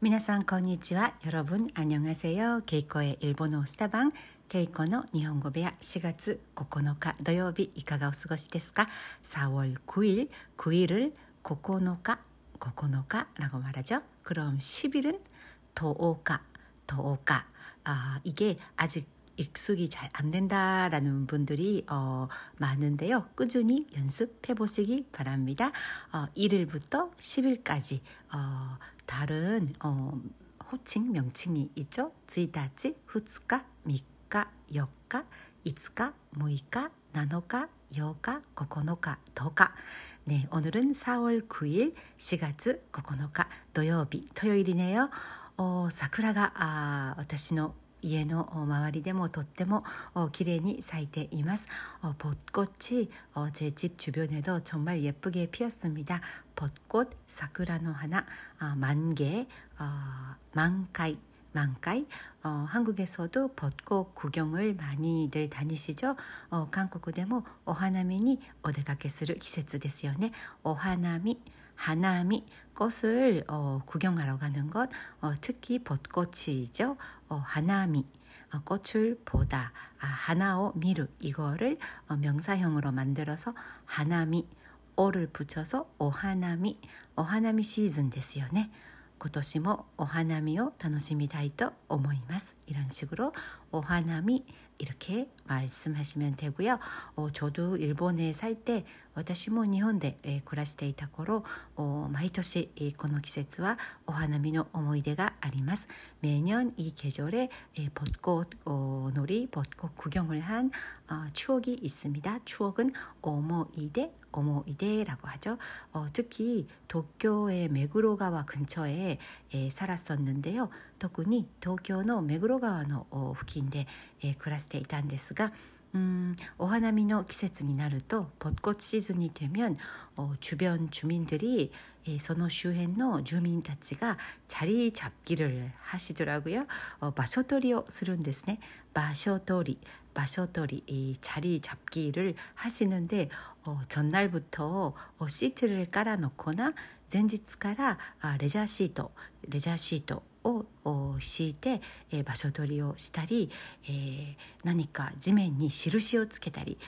皆さんこんにちは。여러분안녕하세요。ケイコ의 일본어スタバンケイコの日本語部屋4月9日土曜日いかがお過ごしですか ?4월9일9일을9日9日라고말하죠그럼10일은10日10日아이게아직 익숙이 잘 안 된다라는 분들이 어, 많은데요. 꾸준히 연습해 보시기 바랍니다. 어, 1일부터 10일까지 어, 다른 어, 호칭 명칭이 있죠. 1日, 2日, 3日, 4日, 5日, 6日, 7日, 8日, 9日, 10日. 네, 오늘은 4월 9일, 4月 9日, 土曜日,토요일이네요. 어, 사쿠라가 아, 私の 家の周りでもとっても綺麗に咲いています벚꽃이제집주변에도정말예쁘게피었습니다벚꽃桜の花만개만가이만가이어한국에서도벚꽃구경을많이들다니시죠어韓国でもお花見にお出かけする季節ですよねお花見 하나미 꽃을 어, 구경하러 가는 것 어, 특히 벚꽃이죠. 어, 하나미 어, 꽃을 보다 아, 하나오 미루 이거를 어, 명사형으로 만들어서 하나미 오를 붙여서 오하나미 오하나미 시즌 ですよね. 今年もお花見を楽しみたいと思います. 이런 식으로 오하나미 이렇게 말씀하시면 되고요. 어, 저도 일본에 살 때 私も日本で、えー、暮らしていた頃毎年この季節はお花見の思い出があります 매년 이 계절에 에, 벚꽃 어, 놀이, 벚꽃 구경을 한 어, 추억이 있습니다. 추억은 오모이데, 오모이데라고 하죠. 어, 특히 도쿄의 메구로가와 근처에 에, 살았었는데요. 特に東京の目黒川の付近で、えー、暮らしていたんですが、 음, 오하나미노 季節になると 벚꽃 시즌이 되면 어, 주변 주민들이 예, その周辺の 주민たちが 자리 잡기를 하시더라고요. 어, 마쇼토리を するんですね. 마쇼토리, 마쇼토리 이 자리 잡기를 하시는데 어, 전날부터 어, 시트를 깔아놓거나 前日からレジャーシートレジャーシート を敷いて、えー、場所取りをしたり、えー、何か地面に印をつけたり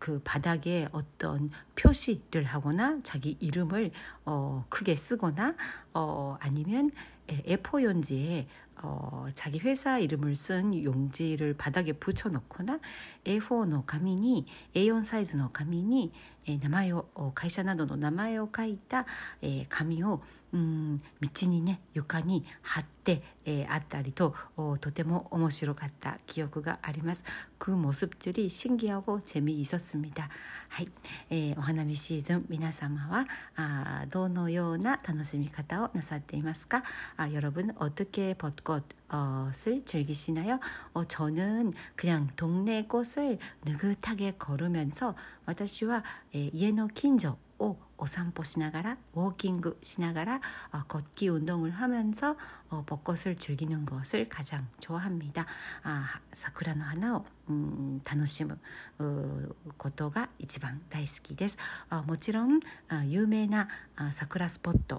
그 바닥에 어떤 표시를 하거나 자기 이름을 어, 크게 쓰거나 어, 아니면 A4 용지에 어, 자기 회사 이름을 쓴 용지를 바닥에 붙여 놓거나 A4 紙に A4 サイズの 紙に 名前を会社などの名前を書いた、え紙を うん道にね床に貼って、えあったりととても面白かった記憶があります。그모습들이신기하고재미있었습니다はい、えー、お花見シーズン皆様はあどのような楽しみ方をなさっていますか아여러분어떻게벚꽃어을즐기시나요어저는그냥동네꽃을느긋하게걸으면서私は、え家の近所 をお散歩しながらウォーキングしながら어 걷기 운동을 하면서 어 벚꽃을 즐기는 것을 가장 좋아합니다. 아, 사쿠라의 하나 음, 楽しむことが一番大好きです. 어, 물론 어, 유명한 어, 사쿠라 스포트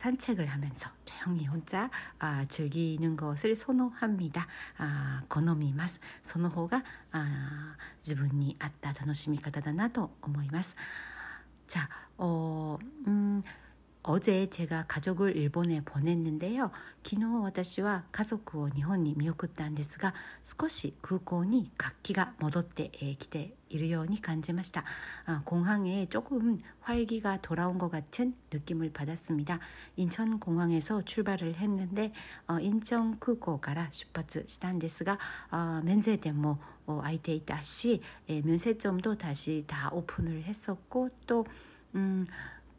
산책을 하면서 조용히 혼자 아, 즐기는 것을 선호합니다. 아, 好みます.その方が 아, 自分に合った楽しみ方だなと思います. 자, 어, 음, 어제 제가 가족을 일본에 보냈는데요. 昨日私は家族を日本に見送ったんですが少し空港に活気が戻ってきているように感じました 아, 공항에 조금 활기가 돌아온 것 같은 느낌을 받았습니다. 인천공항에서 출발을 했는데 어, 인천空港から 出発したんですが 어, 면세점も 어, 空いていたし 예, 면세점도 다시 다 오픈을 했었고 또 음,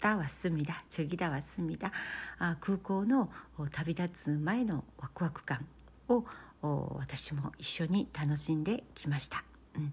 다 왔습니다. 즐기다 왔습니다. 아, 그거の 旅立つ前のワクワク感を私も一緒に楽しんできました。 음.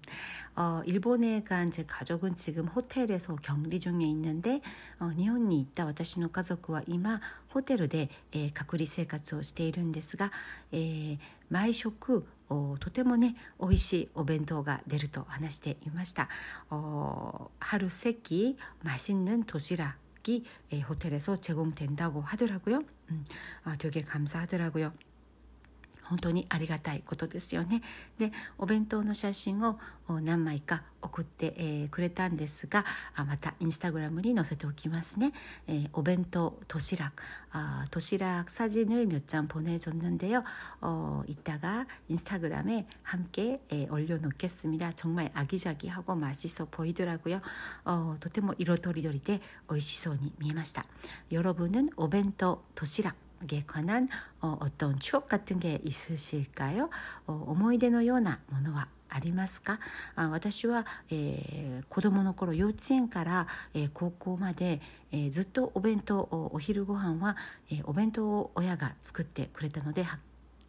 어, 일본에 간 제 가족은 지금 호텔에서 격리 중에 있는데 어, 일본에 있다 私の 가족과 이마 호텔で 에, 隔離生活をしているんですが、えー、毎食 어, とてもね美味しいお弁当が出ると話していました。어, 하루 세끼 맛있는 도시락이 에, 호텔에서 제공된다고 하더라고요. 음, 아, 되게 감사하더라고요. 本当にありがたいことですよね。でお弁当の写真を何枚か送って、えー、くれたんですがあまたインスタグラムに載せておきますね。えー、お弁当도시락아도시락사진을몇장보내줬는데요어이따가인스타그램에함께에올려놓겠습니다정말아기자기하고맛있어보이더라고요어とても色とりどりで美味しそうに見えました。여러분은お弁当도시락 에 관한 어, 어떤 추억 같은 게 있으실까요? 어, 思い出のようなものはありますかあ私は、えー、子供の頃幼稚園から、えー、高校まで、えー、ずっとお弁当お昼ご飯は、えー、お弁当を親が作ってくれたので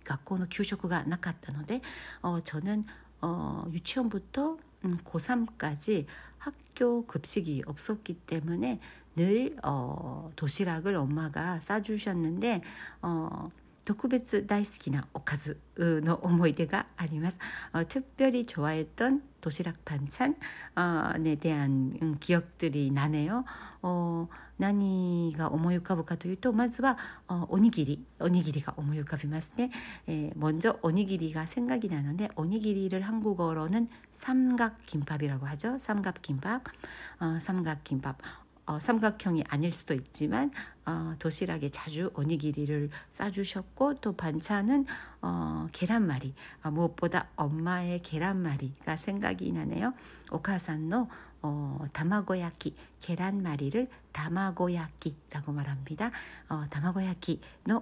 学校の給食がなかったので어저는어유치원부터 음, 고3까지 학교 급식이 없었기 때문에 늘 어, 도시락을 엄마가 싸주셨는데 어, 特別大好きなおかずの思い出があります。 어, 특별히 좋아했던 도시락 반찬에 대한 음, 기억들이 나네요. 어, 何が思い浮かぶかというとまずは 어, 오니기리, 오니기리가 思い浮かびますね. 예, 먼저 오니기리가 생각이 나는데 오니기리를 한국어로는 삼각김밥이라고 하죠. 삼각김밥, 어, 삼각김밥. 어, 삼각형이 아닐 수도 있지만 어, 도시락에 자주 오니기리를 싸주셨고 또 반찬은 어, 계란말이 아, 무엇보다 엄마의 계란말이가 생각이 나네요. 오카산노 어, 다마고야키 계란말이를 다마고야키라고 말합니다. 어, 다마고야키의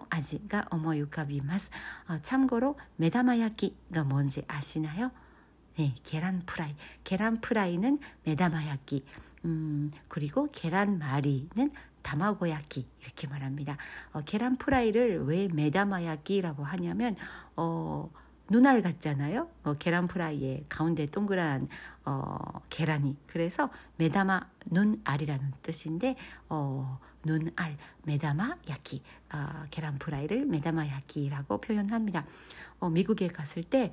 아지가 어머유카비마스. 어, 참고로 메다마야키가 뭔지 아시나요? 네, 계란 프라이. 계란 프라이는 메다마야키. 음, 그리고 계란말이는 다마고야키 이렇게 말합니다. 어, 계란 프라이를 왜 메다마야키라고 하냐면 어, 눈알 같잖아요. 어, 계란 프라이에 가운데 동그란 어, 계란이 그래서 메다마 눈알이라는 뜻인데 어, 눈알 메다마 야키 어, 계란 프라이를 메다마 야키라고 표현합니다. 어, 미국에 갔을 때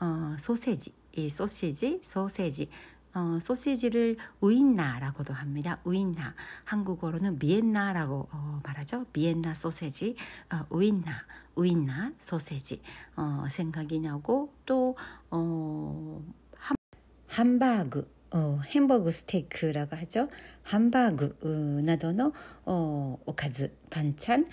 어, 소세지, 이 소시지, 소세지. 어, 소시지를 우인나라고도 합니다. 우인나. 한국어로는 비엔나라고 어, 말하죠. 비엔나 소세지, 어, 우인나, 우인나 소세지 어, 생각이 나고 또 어, 함, 함바그 어, 햄버거 스테이크라고 하죠. 함바그 어, 나도의 어, 오카즈 반찬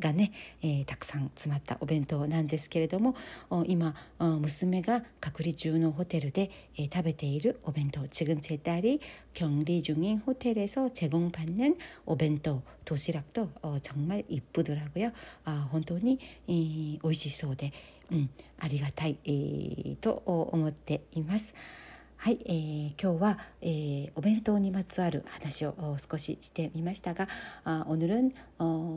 がね、えー、たくさん詰まったお弁当なんですけれども今娘が隔離中のホテルで、えー、食べているお弁当지금제딸이격리중인호텔에서제공받는오벤토도시락도어정말이쁘더라고요あ本当に、えー、美味しそうで、うん、ありがたい、えー、と思っています。 はい、えー、今日は、えー、お弁当にまつわる話を少ししてみましたが아お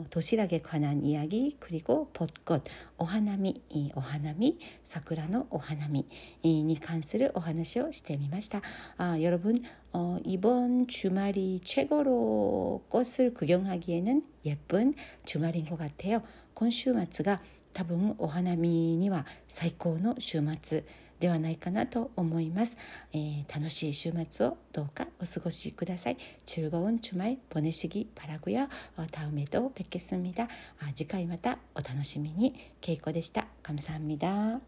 도시락에관한이야기그리고벚꽃お花見お花見桜のお花見に関するお話をしてみました아여러분어이번주말이최고로꽃을구경하기에는예쁜주말인것같아요今週末が多分お花見には最高の週末 ではないかなと思います、えー、楽しい週末をどうかお過ごしください즐거운주말보내시기바라고요다음에도뵙겠습니다次回またお楽しみにけいこでした감사합니다